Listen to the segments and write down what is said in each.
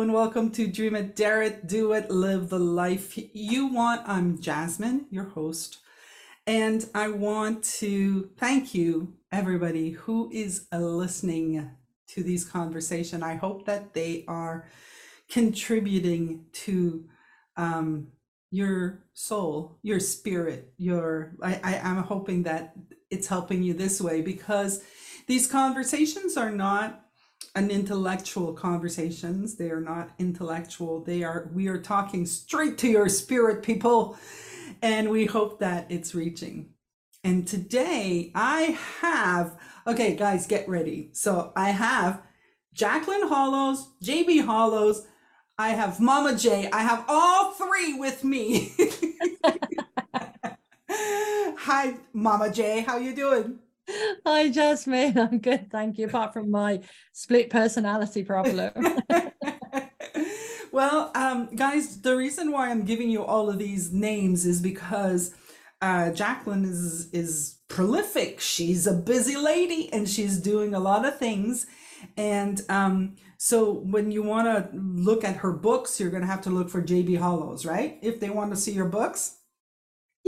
And welcome to Dream It, Dare It, Do It, Live the Life You Want. I'm Jasmyne, your host, and I want to thank you, everybody who is listening to these conversations. I hope that they are contributing to um, your soul, your spirit, your. I, I, I'm hoping that it's helping you this way because these conversations are not an intellectual conversations. They are not intellectual. They are we are talking straight to your spirit people. And we hope that it's reaching. And today i have okay guys get ready. So i have jacqueline hollows jb hollows. I have mama j. I have all three with me. Hi mama j. How you doing Hi, Jasmyne. I'm good, thank you. Apart from my split personality problem. well, um, guys, the reason why I'm giving you all of these names is because uh, Jacqueline is is prolific. She's a busy lady, and she's doing a lot of things. And um, so, when you want to look at her books, you're going to have to look for JB Hollows, right? If they want to see your books.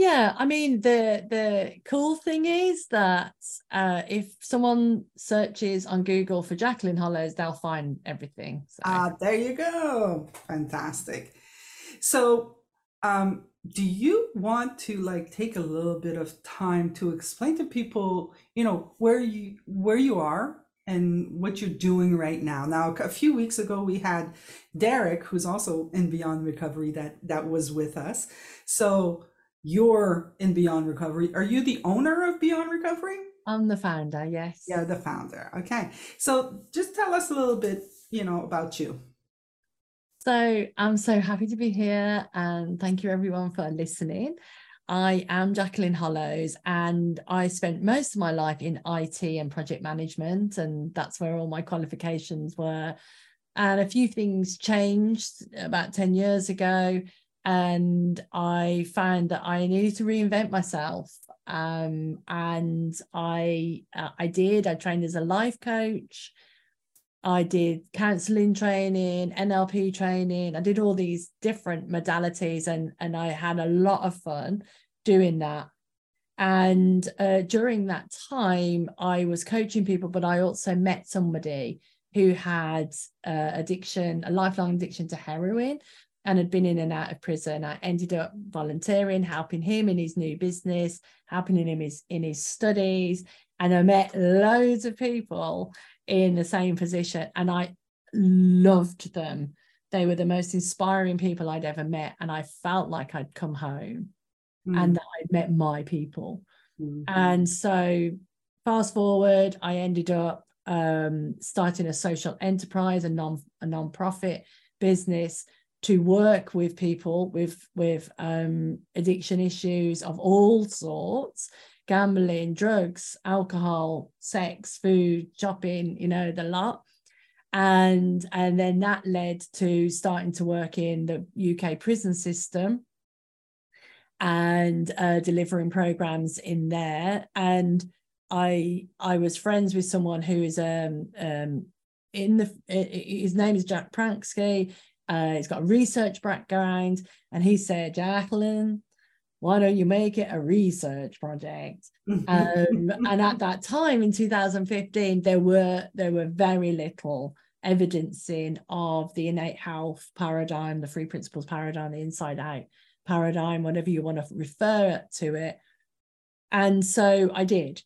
Yeah, I mean the the cool thing is that uh, if someone searches on Google for Jacqueline Hollows, they'll find everything. So. Ah, there you go. Fantastic. So, um, do you want to like take a little bit of time to explain to people, you know, where you where you are and what you're doing right now? Now, a few weeks ago, we had Derek, who's also in Beyond Recovery, that that was with us. So you're in Beyond Recovery. Are you the owner of Beyond Recovery? I'm the founder, yes. Yeah, the founder. Okay. So just tell us a little bit, you know, about you. So I'm so happy to be here and thank you everyone for listening. I am Jacqueline Hollows and I spent most of my life in IT and project management, and that's where all my qualifications were. And a few things changed about 10 years ago and I found that I needed to reinvent myself. Um, and I uh, I did. I trained as a life coach. I did counseling training, NLP training. I did all these different modalities, and and I had a lot of fun doing that. And uh, during that time, I was coaching people, but I also met somebody who had uh, addiction, a lifelong addiction to heroin and had been in and out of prison. I ended up volunteering, helping him in his new business, helping him in his, in his studies. And I met loads of people in the same position and I loved them. They were the most inspiring people I'd ever met. And I felt like I'd come home mm. and that I'd met my people. Mm-hmm. And so, fast forward, I ended up um, starting a social enterprise, a non a non-profit business to work with people with with um, addiction issues of all sorts gambling drugs alcohol sex food shopping you know the lot. And and then that led to starting to work in the UK prison system and uh, delivering programs in there. And I I was friends with someone who is um um in the his name is Jack Pransky uh, he's got a research background, and he said, Jacqueline, why don't you make it a research project? um, and at that time in 2015, there were there were very little evidencing of the innate health paradigm, the three principles paradigm, the inside out paradigm, whatever you want to refer to it. And so I did.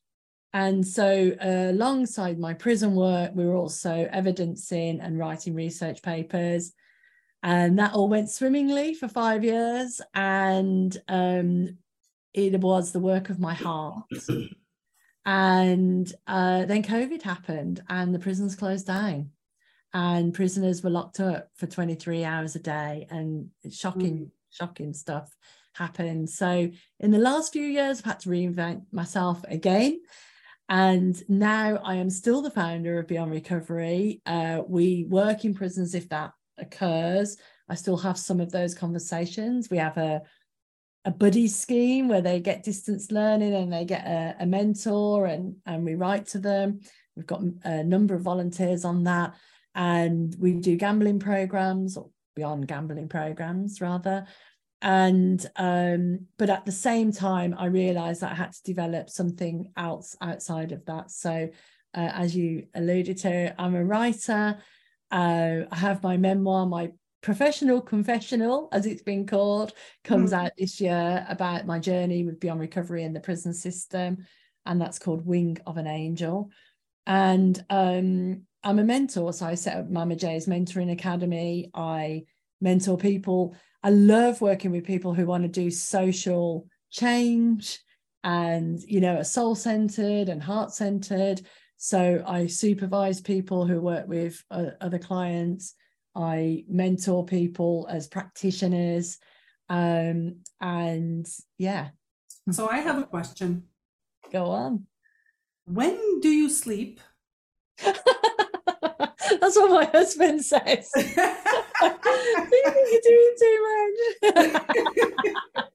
And so, uh, alongside my prison work, we were also evidencing and writing research papers and that all went swimmingly for five years. And um, it was the work of my heart. And uh, then covid happened and the prisons closed down. And prisoners were locked up for 23 hours a day. And shocking mm. shocking stuff happened. So in the last few years i've had to reinvent myself again. And now i am still the founder of beyond recovery. Uh, we work in prisons if that occurs. I still have some of those conversations. We have a a buddy scheme where they get distance learning and they get a, a mentor and and we write to them. We've got a number of volunteers on that. and we do gambling programs or beyond gambling programs rather and um but at the same time i realized that i had to develop something else outside of that so uh, as you alluded to i'm a writer uh, i have my memoir my professional confessional as it's been called comes mm. out this year about my journey with beyond recovery in the prison system and that's called wing of an angel and um, i'm a mentor so i set up mama j's mentoring academy i mentor people I love working with people who want to do social change and, you know, are soul centered and heart centered. So I supervise people who work with uh, other clients. I mentor people as practitioners. Um, and yeah. So I have a question. Go on. When do you sleep? That's what my husband says. you're doing too much.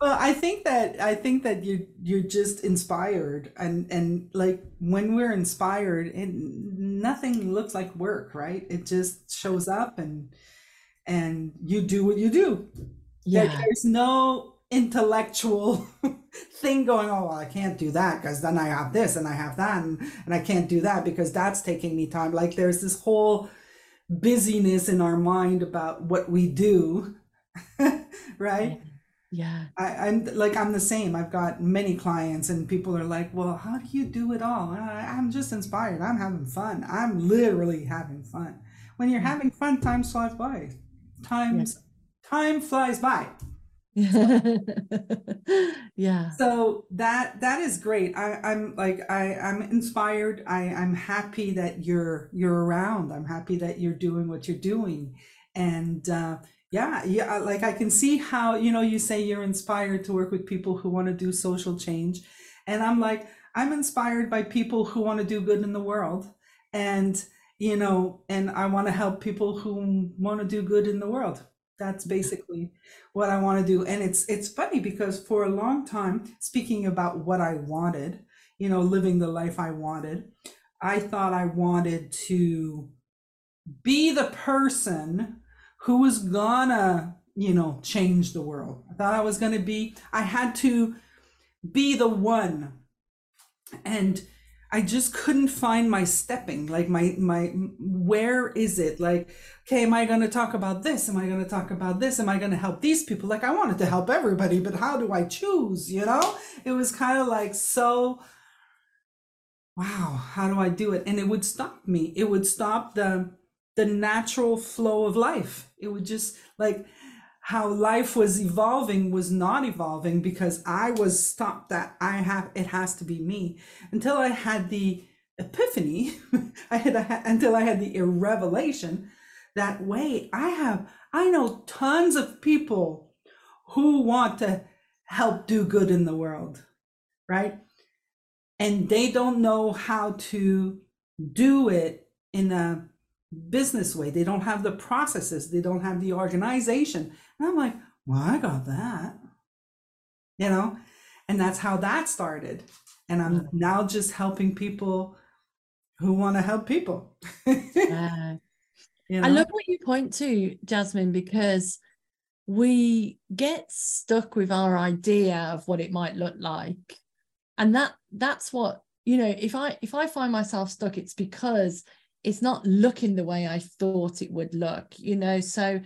well, I think that I think that you you're just inspired, and and like when we're inspired, it nothing looks like work, right? It just shows up, and and you do what you do. Yeah, there's no intellectual thing going oh well, i can't do that because then i have this and i have that and, and i can't do that because that's taking me time like there's this whole busyness in our mind about what we do right yeah I, i'm like i'm the same. I've got many clients and people are like well how do you do it all? I, i'm just inspired. I'm having fun. I'm literally having fun. When you're having fun time flies by. Times yeah. time flies by. Yeah. So that that is great. I i'm like i i'm inspired. I i'm happy that you're you're around. I'm happy that you're doing what you're doing. And uh yeah yeah uh, like i can see how you know you say you're inspired to work with people who want to do social change and i'm like i'm inspired by people who want to do good in the world and you know and i want to help people who want to do good in the world that's basically what I want to do. And it's it's funny because for a long time, speaking about what I wanted, you know, living the life I wanted, I thought I wanted to be the person who was gonna, you know, change the world. I thought I was gonna be, I had to be the one. And I just couldn't find my stepping, like my my where is it? Like, okay, am I going to talk about this? Am I going to talk about this? Am I going to help these people? Like, I wanted to help everybody, but how do I choose? You know, it was kind of like so. Wow, how do I do it? And it would stop me. It would stop the the natural flow of life. It would just like how life was evolving was not evolving because I was stopped that I have it has to be me until I had the epiphany I had a, until I had the revelation that wait I have I know tons of people who want to help do good in the world right and they don't know how to do it in a business way they don't have the processes they don't have the organization and I'm like, well, I got that, you know, and that's how that started. And I'm mm. now just helping people who want to help people. yeah. You know? I love what you point to, Jasmyne, because we get stuck with our idea of what it might look like. And that that's what, you know, if I if I find myself stuck, it's because it's not looking the way I thought it would look, you know. So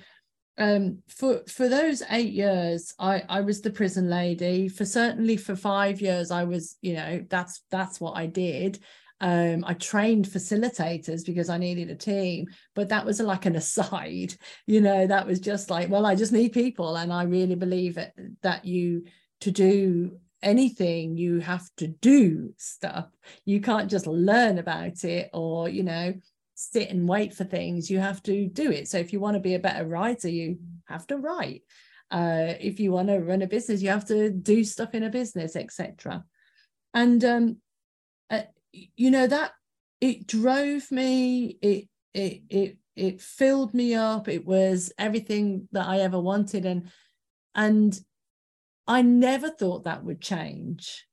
um for for those eight years i i was the prison lady. For certainly for five years i was you know that's that's what i did. Um i trained facilitators because i needed a team but that was like an aside you know? That was just like well i just need people and i really believe it, that you to do anything you have to do stuff. You can't just learn about it or you know sit and wait for things. You have to do it. So if you want to be a better writer you have to write. Uh, if you want to run a business you have to do stuff in a business etc and um, uh, you know that it drove me it it it it filled me up. It was everything that i ever wanted and and i never thought that would change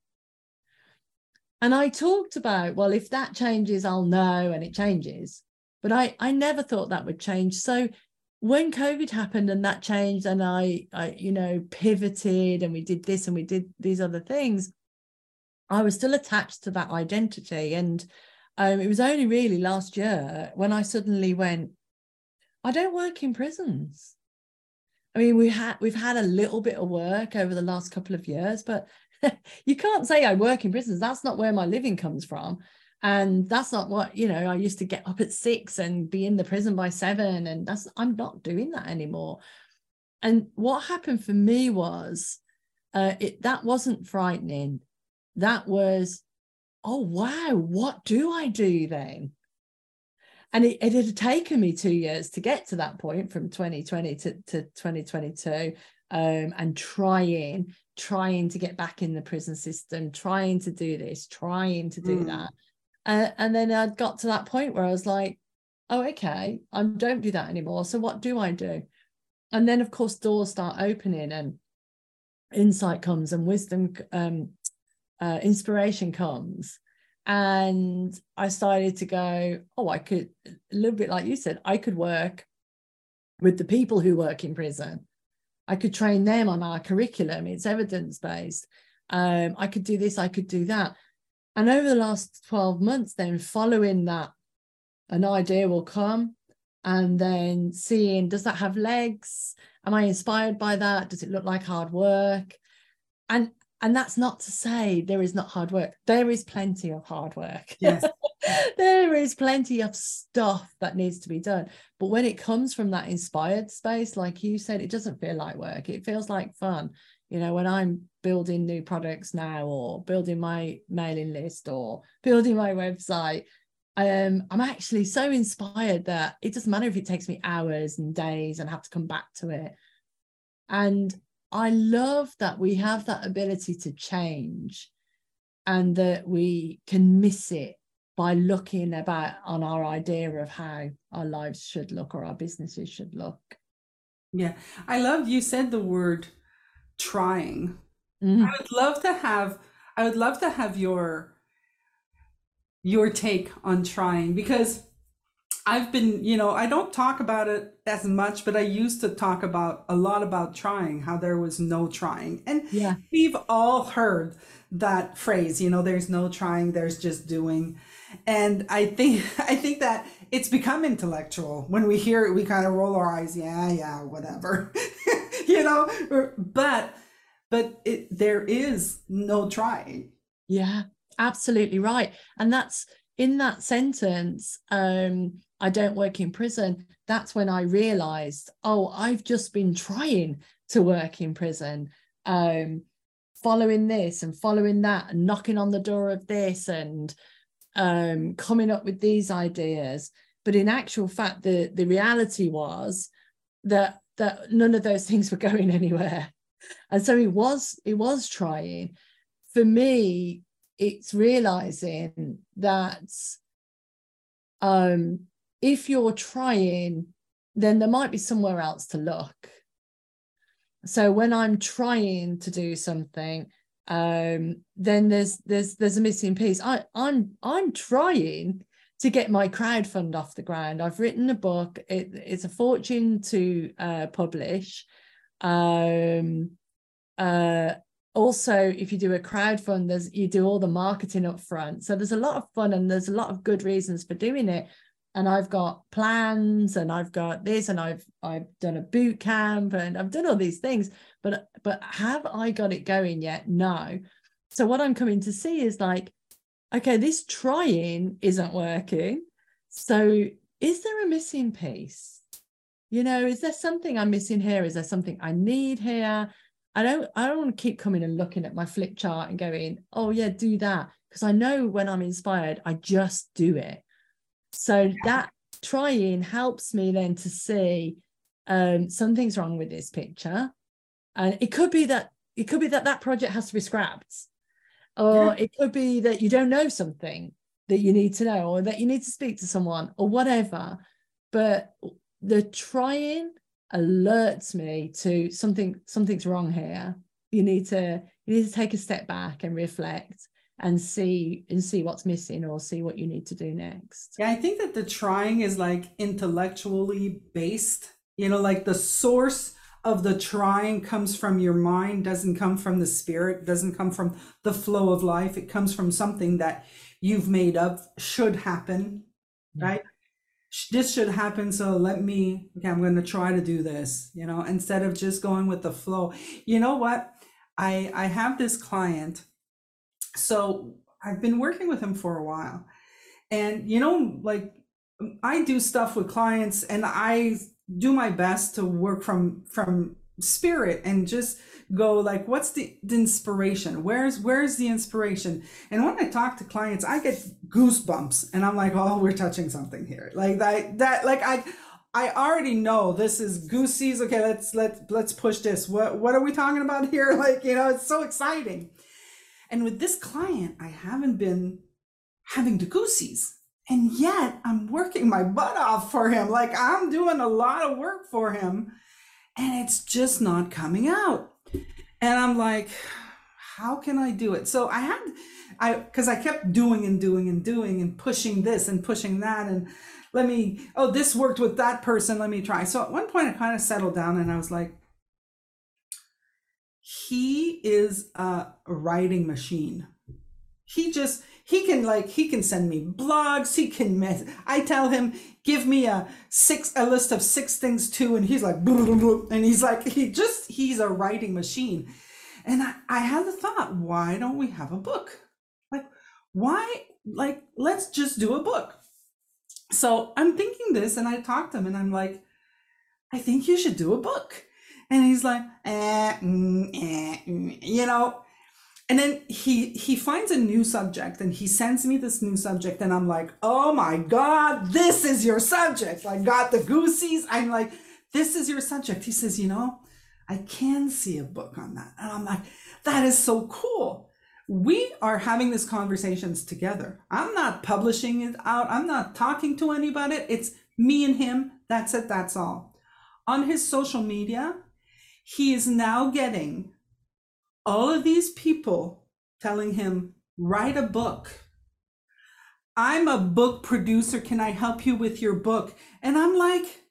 and I talked about, well, if that changes, I'll know, and it changes. but I I never thought that would change. So when COVID happened and that changed, and I I you know pivoted and we did this and we did these other things, I was still attached to that identity. And um, it was only really last year when I suddenly went, I don't work in prisons. I mean, we had we've had a little bit of work over the last couple of years, but you can't say I work in prisons. That's not where my living comes from. And that's not what, you know, I used to get up at six and be in the prison by seven. And that's, I'm not doing that anymore. And what happened for me was uh, it, that wasn't frightening. That was, oh, wow, what do I do then? And it, it had taken me two years to get to that point from 2020 to, to 2022 um, and trying, trying to get back in the prison system, trying to do this, trying to do mm. that. Uh, and then I'd got to that point where I was like, oh, okay, I don't do that anymore. So what do I do? And then, of course, doors start opening and insight comes and wisdom, um, uh, inspiration comes. And I started to go, oh, I could, a little bit like you said, I could work with the people who work in prison. I could train them on our curriculum. It's evidence based. Um, I could do this, I could do that. And over the last 12 months, then following that, an idea will come and then seeing does that have legs? Am I inspired by that? Does it look like hard work? And and that's not to say there is not hard work. There is plenty of hard work. Yes. there is plenty of stuff that needs to be done. But when it comes from that inspired space, like you said, it doesn't feel like work. It feels like fun you know when i'm building new products now or building my mailing list or building my website um, i'm actually so inspired that it doesn't matter if it takes me hours and days and I have to come back to it and i love that we have that ability to change and that we can miss it by looking about on our idea of how our lives should look or our businesses should look yeah i love you said the word trying. Mm-hmm. I would love to have I would love to have your your take on trying because I've been, you know, I don't talk about it as much, but I used to talk about a lot about trying, how there was no trying. And yeah. we've all heard that phrase, you know, there's no trying, there's just doing. And I think I think that it's become intellectual. When we hear it, we kind of roll our eyes, yeah, yeah, whatever. you know, but but it, there is no trying. Yeah, absolutely right. And that's in that sentence, um, I don't work in prison. That's when I realized, oh, I've just been trying to work in prison, um, following this and following that, and knocking on the door of this and um, coming up with these ideas. But in actual fact, the the reality was that that none of those things were going anywhere and so he was he was trying for me it's realizing that um if you're trying then there might be somewhere else to look. So when i'm trying to do something um then there's there's there's a missing piece. I i'm i'm trying to get my crowd fund off the ground. I've written a book. It, it's a fortune to uh, publish. Um, uh, also, if you do a crowd fund, there's you do all the marketing up front. So there's a lot of fun and there's a lot of good reasons for doing it. And I've got plans and I've got this and I've I've done a boot camp and I've done all these things. But but have I got it going yet? No. So what I'm coming to see is like, okay, this trying isn't working. So is there a missing piece? you know is there something i'm missing here is there something i need here i don't i don't want to keep coming and looking at my flip chart and going oh yeah do that because i know when i'm inspired i just do it so that trying helps me then to see um, something's wrong with this picture. And it could be that it could be that that project has to be scrapped. Or yeah. it could be that you don't know something that you need to know or that you need to speak to someone or whatever. But the trying alerts me to something something's wrong here. You need to you need to take a step back and reflect and see and see what's missing or see what you need to do next. Yeah i think that the trying is like intellectually based. You know like the source of the trying comes from your mind doesn't come from the spirit doesn't come from the flow of life. It comes from something that you've made up should happen yeah. right? This should happen so let me okay i'm going to try to do this you know instead of just going with the flow. You know what? I i have this client so i've been working with him for a while. And you know like i do stuff with clients and i do my best to work from from spirit and just go like what's the, the, inspiration? Where's where's the inspiration? And when i talk to clients i get goosebumps and i'm like oh we're touching something here. Like that that like i i already know this is goosies okay let's let's let's push this. What what are we talking about here? Like you know it's so exciting and with this client i haven't been having the goosies and yet i'm working my butt off for him like i'm doing a lot of work for him and it's just not coming out. And I'm like, how can I do it? So I had, I, because I kept doing and doing and doing and pushing this and pushing that. And let me, oh, this worked with that person. Let me try. So at one point I kind of settled down and I was like, he is a writing machine. He just, he can like he can send me blogs he can mess i tell him give me a six a list of six things too and he's like and he's like he just he's a writing machine. And i i had the thought why don't we have a book? Like why like let's just do a book. So i'm thinking this and i talked to him and i'm like i think you should do a book and he's like eh, mm, eh, mm, you know? And then he he finds a new subject and he sends me this new subject and i'm like oh my god this is your subject. I got the goosies. I'm like this is your subject. He says you know i can see a book on that. And i'm like that is so cool. We are having these conversations together. I'm not publishing it out. I'm not talking to anybody. It's me and him. That's it. That's all. On his social media he is now getting all of these people telling him, write a book. I'm a book producer. Can I help you with your book? And I'm like,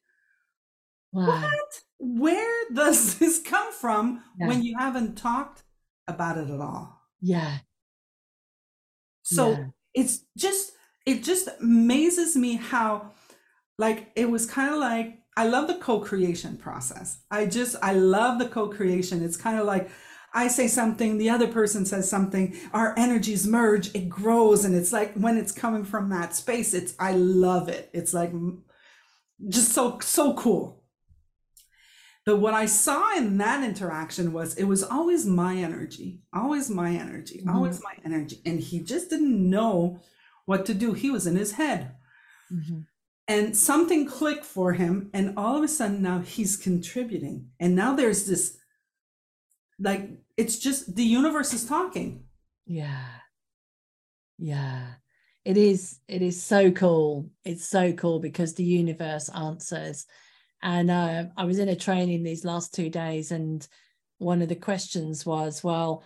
wow. what? Where does this come from yeah. when you haven't talked about it at all? Yeah. So yeah. it's just, it just amazes me how, like, it was kind of like, I love the co creation process. I just, I love the co creation. It's kind of like, I say something, the other person says something, our energies merge, it grows. And it's like when it's coming from that space, it's, I love it. It's like just so, so cool. But what I saw in that interaction was it was always my energy, always my energy, mm-hmm. always my energy. And he just didn't know what to do. He was in his head. Mm-hmm. And something clicked for him. And all of a sudden now he's contributing. And now there's this like it's just the universe is talking. Yeah. Yeah. It is it is so cool. It's so cool because the universe answers. And uh, i was in a training these last two days and one of the questions was well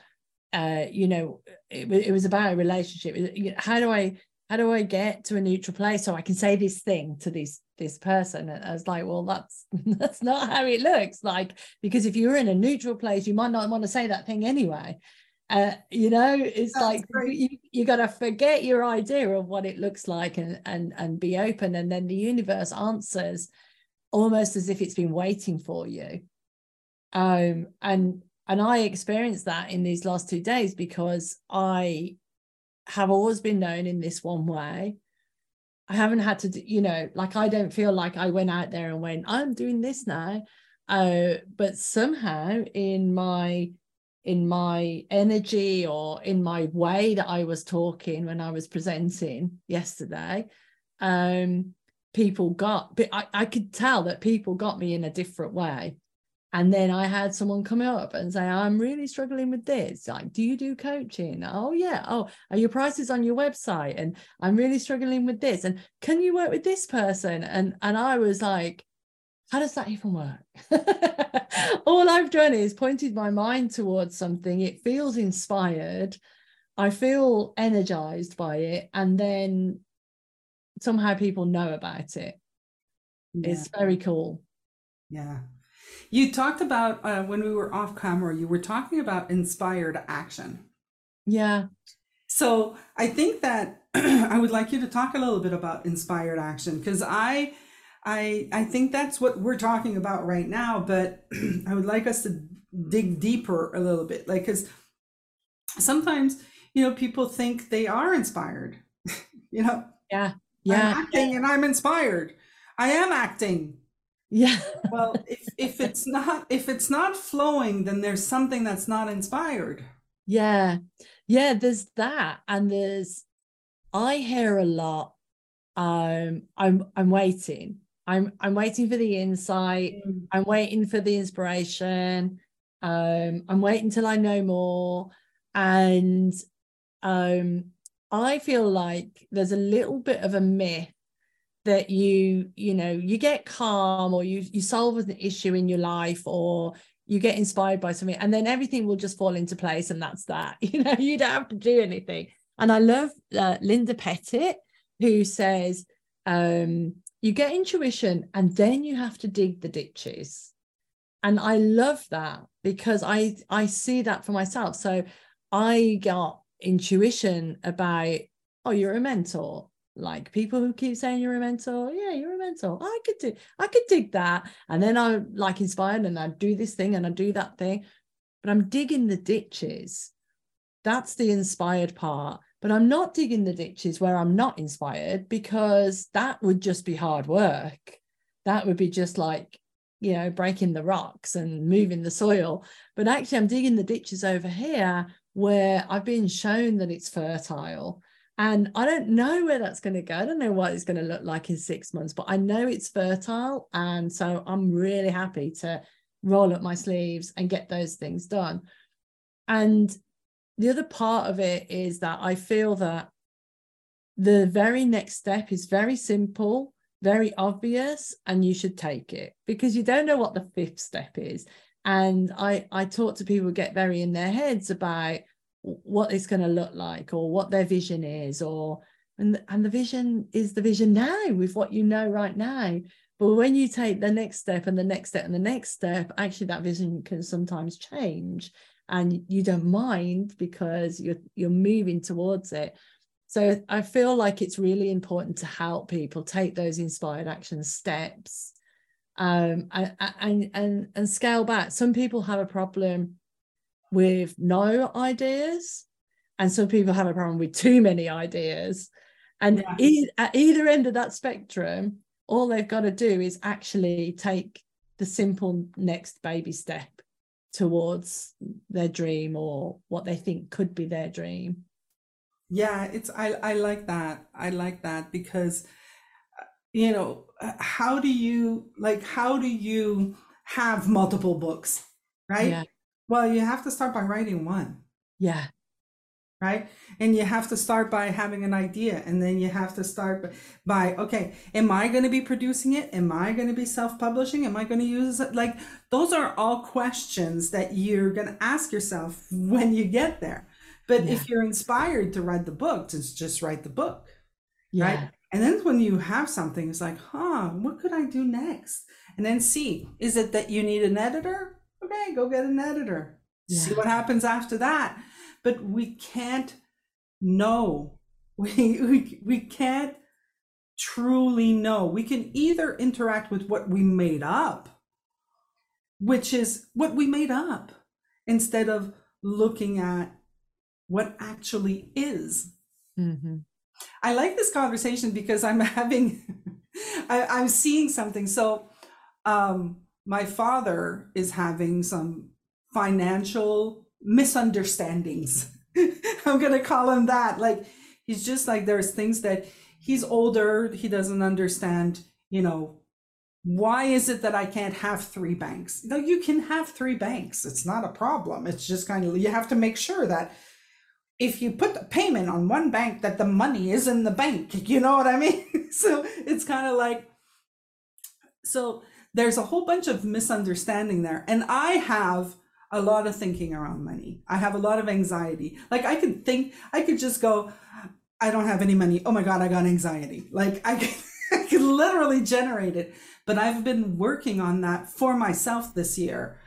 uh, you know it, it was about a relationship. How do i how do I get to a neutral place so I can say this thing to this this person? And I was like, well, that's that's not how it looks like because if you're in a neutral place, you might not want to say that thing anyway. Uh, you know, it's that's like great. you, you got to forget your idea of what it looks like and and and be open, and then the universe answers almost as if it's been waiting for you. Um, and and I experienced that in these last two days because I have always been known in this one way. I haven't had to, you know, like I don't feel like I went out there and went, I'm doing this now. Uh, but somehow in my in my energy or in my way that I was talking when I was presenting yesterday, um, people got, but I, I could tell that people got me in a different way. And then I had someone come up and say, I'm really struggling with this. Like, do you do coaching? Oh, yeah. Oh, are your prices on your website? And I'm really struggling with this. And can you work with this person? And and I was like, how does that even work? All I've done is pointed my mind towards something. It feels inspired. I feel energized by it, and then somehow people know about it. Yeah. It's very cool. Yeah. You talked about uh, when we were off camera, you were talking about inspired action. Yeah. So I think that I would like you to talk a little bit about inspired action because I I I think that's what we're talking about right now, but I would like us to dig deeper a little bit. Like cuz sometimes, you know, people think they are inspired. you know. Yeah. Yeah. I'm acting and I'm inspired. I am acting. Yeah. well, if if it's not if it's not flowing, then there's something that's not inspired. Yeah. Yeah, there's that and there's I hear a lot um I'm I'm waiting. I'm I'm waiting for the insight. Mm. I'm waiting for the inspiration. Um I'm waiting till I know more and um I feel like there's a little bit of a myth that you you know you get calm or you you solve an issue in your life or you get inspired by something and then everything will just fall into place and that's that. You know you don't have to do anything. And i love uh, linda pettit who says um, you get intuition and then you have to dig the ditches. And i love that because i i see that for myself. So i got intuition about oh you're a mentor like people who keep saying you're a mentor yeah you're a mentor. I could do i could dig that. And then i'm like inspired and i do this thing and i do that thing but i'm digging the ditches. That's the inspired part but i'm not digging the ditches where i'm not inspired because that would just be hard work. That would be just like you know breaking the rocks and moving the soil. But actually i'm digging the ditches over here where i've been shown that it's fertile and I don't know where that's going to go. I don't know what it's going to look like in six months, but I know it's fertile. And so I'm really happy to roll up my sleeves and get those things done. And the other part of it is that I feel that the very next step is very simple, very obvious, and you should take it because you don't know what the fifth step is. And I, I talk to people get very in their heads about, what it's going to look like or what their vision is or and and the vision is the vision now with what you know right now. But when you take the next step and the next step and the next step actually that vision can sometimes change and you don't mind because you're you're moving towards it. So i feel like it's really important to help people take those inspired action steps um and and and, and scale back. Some people have a problem with no ideas. And some people have a problem with too many ideas. And yeah. e- at either end of that spectrum all they've got to do is actually take the simple next baby step towards their dream or what they think could be their dream. Yeah it's i i like that. I like that because uh, you know uh, how do you like how do you have multiple books right? Yeah. Well, you have to start by writing one. Yeah. Right. And you have to start by having an idea. And then you have to start by, okay, am I going to be producing it? Am I going to be self publishing? Am I going to use it? Like, those are all questions that you're going to ask yourself when you get there. But yeah. if you're inspired to write the book, just, just write the book. Yeah. Right. And then when you have something, it's like, huh, what could I do next? And then see, is it that you need an editor? Okay, go get an editor. Yeah. See what happens after that. But we can't know. We, we, we can't truly know. We can either interact with what we made up, which is what we made up, instead of looking at what actually is. Mm-hmm. I like this conversation because I'm having, I, I'm seeing something. So, um, my father is having some financial misunderstandings. I'm going to call him that. Like, he's just like, there's things that he's older, he doesn't understand, you know, why is it that I can't have three banks? No, you can have three banks. It's not a problem. It's just kind of, you have to make sure that if you put the payment on one bank, that the money is in the bank. You know what I mean? so it's kind of like, so there's a whole bunch of misunderstanding there. And I have a lot of thinking around money. I have a lot of anxiety. Like I could think, I could just go, I don't have any money. Oh my God, I got anxiety. Like I could, I could literally generate it. But I've been working on that for myself this year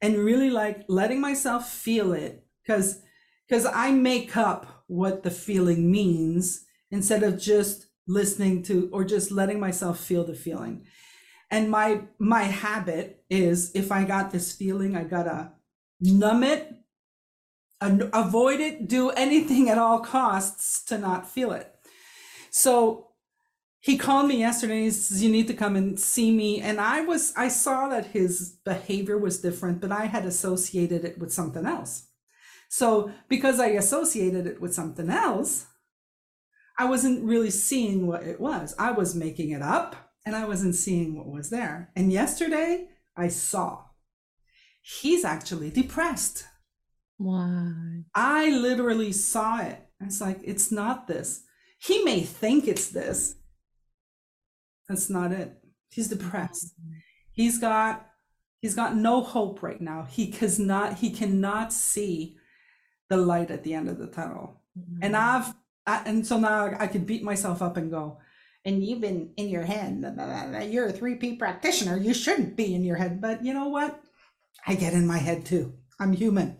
and really like letting myself feel it because because I make up what the feeling means instead of just listening to or just letting myself feel the feeling. And my my habit is if I got this feeling, I gotta numb it, avoid it, do anything at all costs to not feel it. So he called me yesterday he says you need to come and see me. And i was i saw that his behavior was different but i had associated it with something else. So because i associated it with something else i wasn't really seeing what it was. I was making it up and i wasn't seeing what was there and yesterday i saw he's actually depressed why i literally saw it it's like it's not this he may think it's this that's not it. He's depressed. He's got he's got no hope right now. He cause not he cannot see the light at the end of the tunnel. Mm-hmm. And I've I, and so now I can beat myself up and go, and you've been in your head. You're a 3P practitioner. You shouldn't be in your head. But you know what? I get in my head too. I'm human.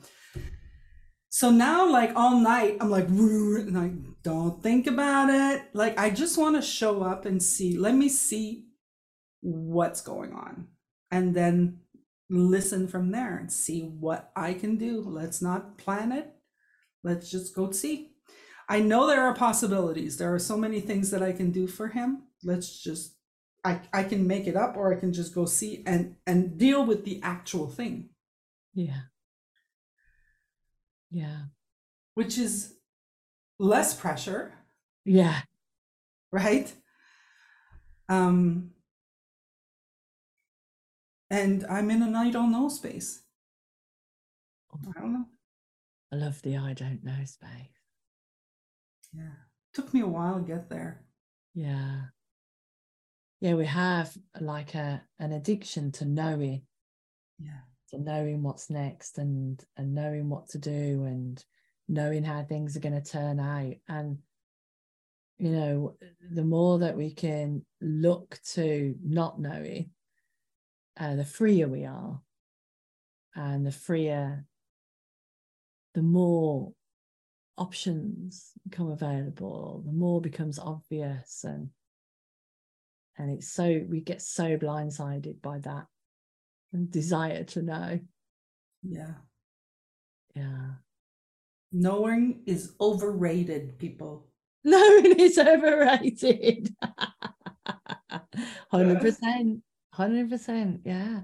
So now, like all night, I'm like, like don't think about it. Like, I just want to show up and see, let me see what's going on. And then listen from there and see what I can do. Let's not plan it. Let's just go see. I know there are possibilities. There are so many things that I can do for him. Let's just I, I can make it up or I can just go see and and deal with the actual thing. Yeah. Yeah. Which is less pressure. Yeah. Right? Um and I'm in an I don't know space. I don't know. I love the I don't know space. Yeah. Took me a while to get there. Yeah. Yeah, we have like a an addiction to knowing. Yeah. To knowing what's next and and knowing what to do and knowing how things are going to turn out and you know the more that we can look to not knowing uh, the freer we are and the freer the more options become available the more becomes obvious and and it's so we get so blindsided by that and desire to know yeah yeah Knowing is overrated, people. Knowing is overrated. 100%. 100%. Yeah.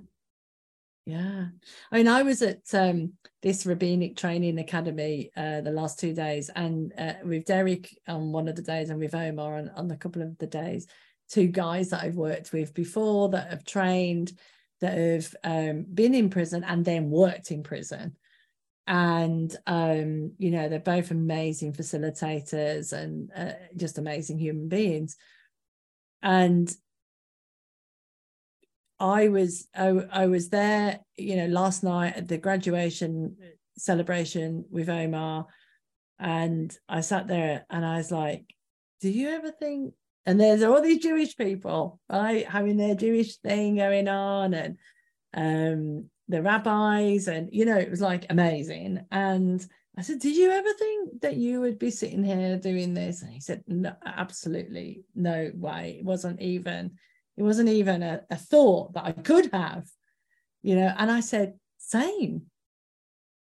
Yeah. I mean, I was at um, this rabbinic training academy uh, the last two days, and uh, with Derek on one of the days, and with Omar on, on a couple of the days, two guys that I've worked with before that have trained, that have um, been in prison and then worked in prison and um, you know they're both amazing facilitators and uh, just amazing human beings and i was I, I was there you know last night at the graduation celebration with omar and i sat there and i was like do you ever think and there's all these jewish people right having their jewish thing going on and um the rabbis and you know it was like amazing. And i said did you ever think that you would be sitting here doing this? And he said no absolutely no way. It wasn't even it wasn't even a, a thought that i could have you know and i said same.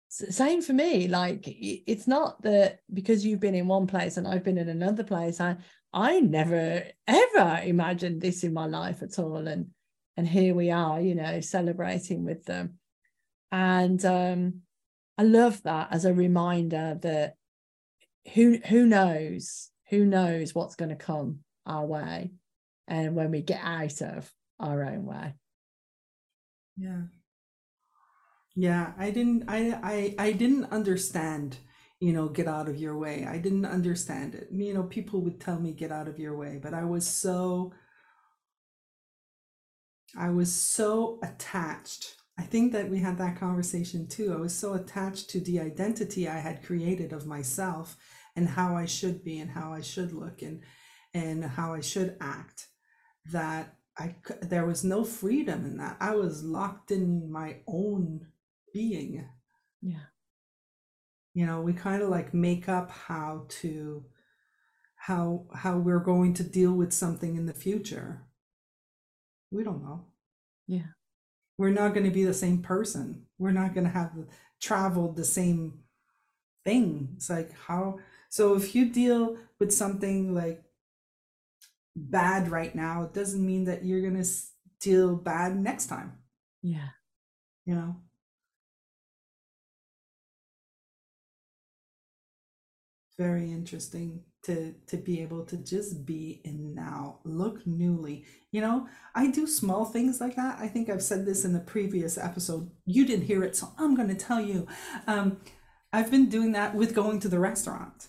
Same for me. Like it's not that because you've been in one place and i've been in another place i i never ever imagined this in my life at all. And and here we are you know celebrating with them. And um, i love that as a reminder that who who knows who knows what's going to come our way and when we get out of our own way. Yeah. Yeah i didn't i i, I didn't understand you know get out of your way. I didn't understand it. You know people would tell me get out of your way but i was so I was so attached. I think that we had that conversation too. I was so attached to the identity I had created of myself and how I should be and how I should look and and how I should act that I there was no freedom in that. I was locked in my own being. Yeah. You know, we kind of like make up how to how how we're going to deal with something in the future. We don't know. Yeah we're not going to be the same person we're not going to have traveled the same thing it's like how so if you deal with something like bad right now it doesn't mean that you're going to deal bad next time. Yeah. You know? Very interesting to to be able to just be in now look newly. You know i do small things like that. I think i've said this in the previous episode. You didn't hear it so i'm going to tell you. Um, i've been doing that with going to the restaurant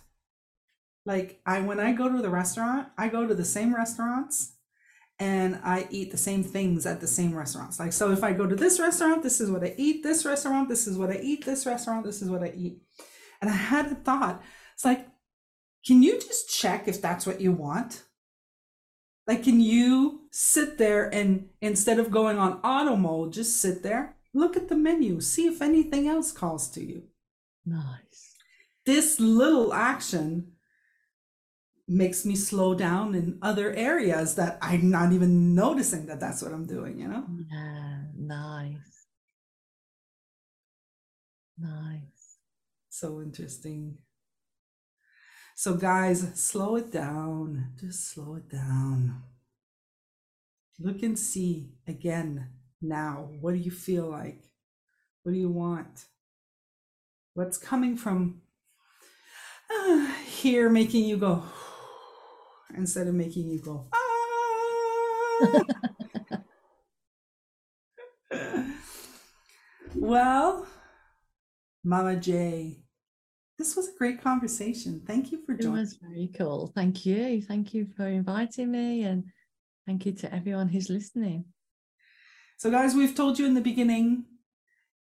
like i when i go to the restaurant i go to the same restaurants and i eat the same things at the same restaurants. Like so if i go to this restaurant this is what i eat. This restaurant this is what i eat. This restaurant this is what i eat. And i had a thought. It's like can you just check if that's what you want? Like, can you sit there and instead of going on auto mode, just sit there, look at the menu, see if anything else calls to you? Nice. This little action makes me slow down in other areas that I'm not even noticing that that's what I'm doing, you know? Yeah, nice. Nice. So interesting. So, guys, slow it down. Just slow it down. Look and see again now. What do you feel like? What do you want? What's coming from uh, here making you go instead of making you go ah. well, Mama J, this was a great conversation. Thank you for joining. It was very cool. Thank you. Thank you for inviting me and thank you to everyone who's listening. So, guys, we've told you in the beginning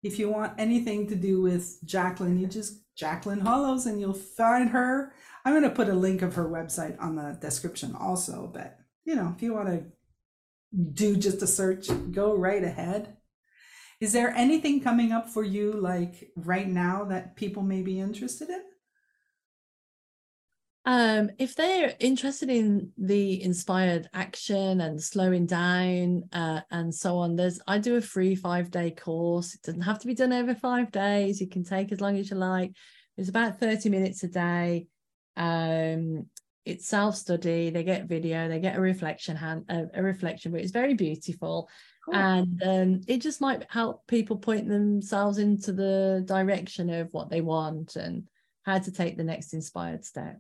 if you want anything to do with Jacqueline, you just Jacqueline Hollows and you'll find her. I'm going to put a link of her website on the description also, but you know, if you want to do just a search, go right ahead. Is there anything coming up for you like right now that people may be interested in? Um, if they're interested in the inspired action and slowing down uh, and so on, there's I do a free five day course. It doesn't have to be done over five days. You can take as long as you like. It's about 30 minutes a day. Um, it's self study. They get video. They get a reflection hand a, a reflection, but it's very beautiful cool. and um, it just might help people point themselves into the direction of what they want and how to take the next inspired step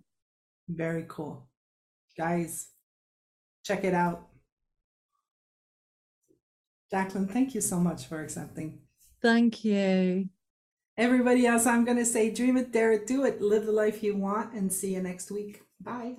very cool. Guys check it out. Jacqueline thank you so much for accepting. Thank you. Everybody else i'm going to say dream it dare it do it live the life you want and see you next week. Bye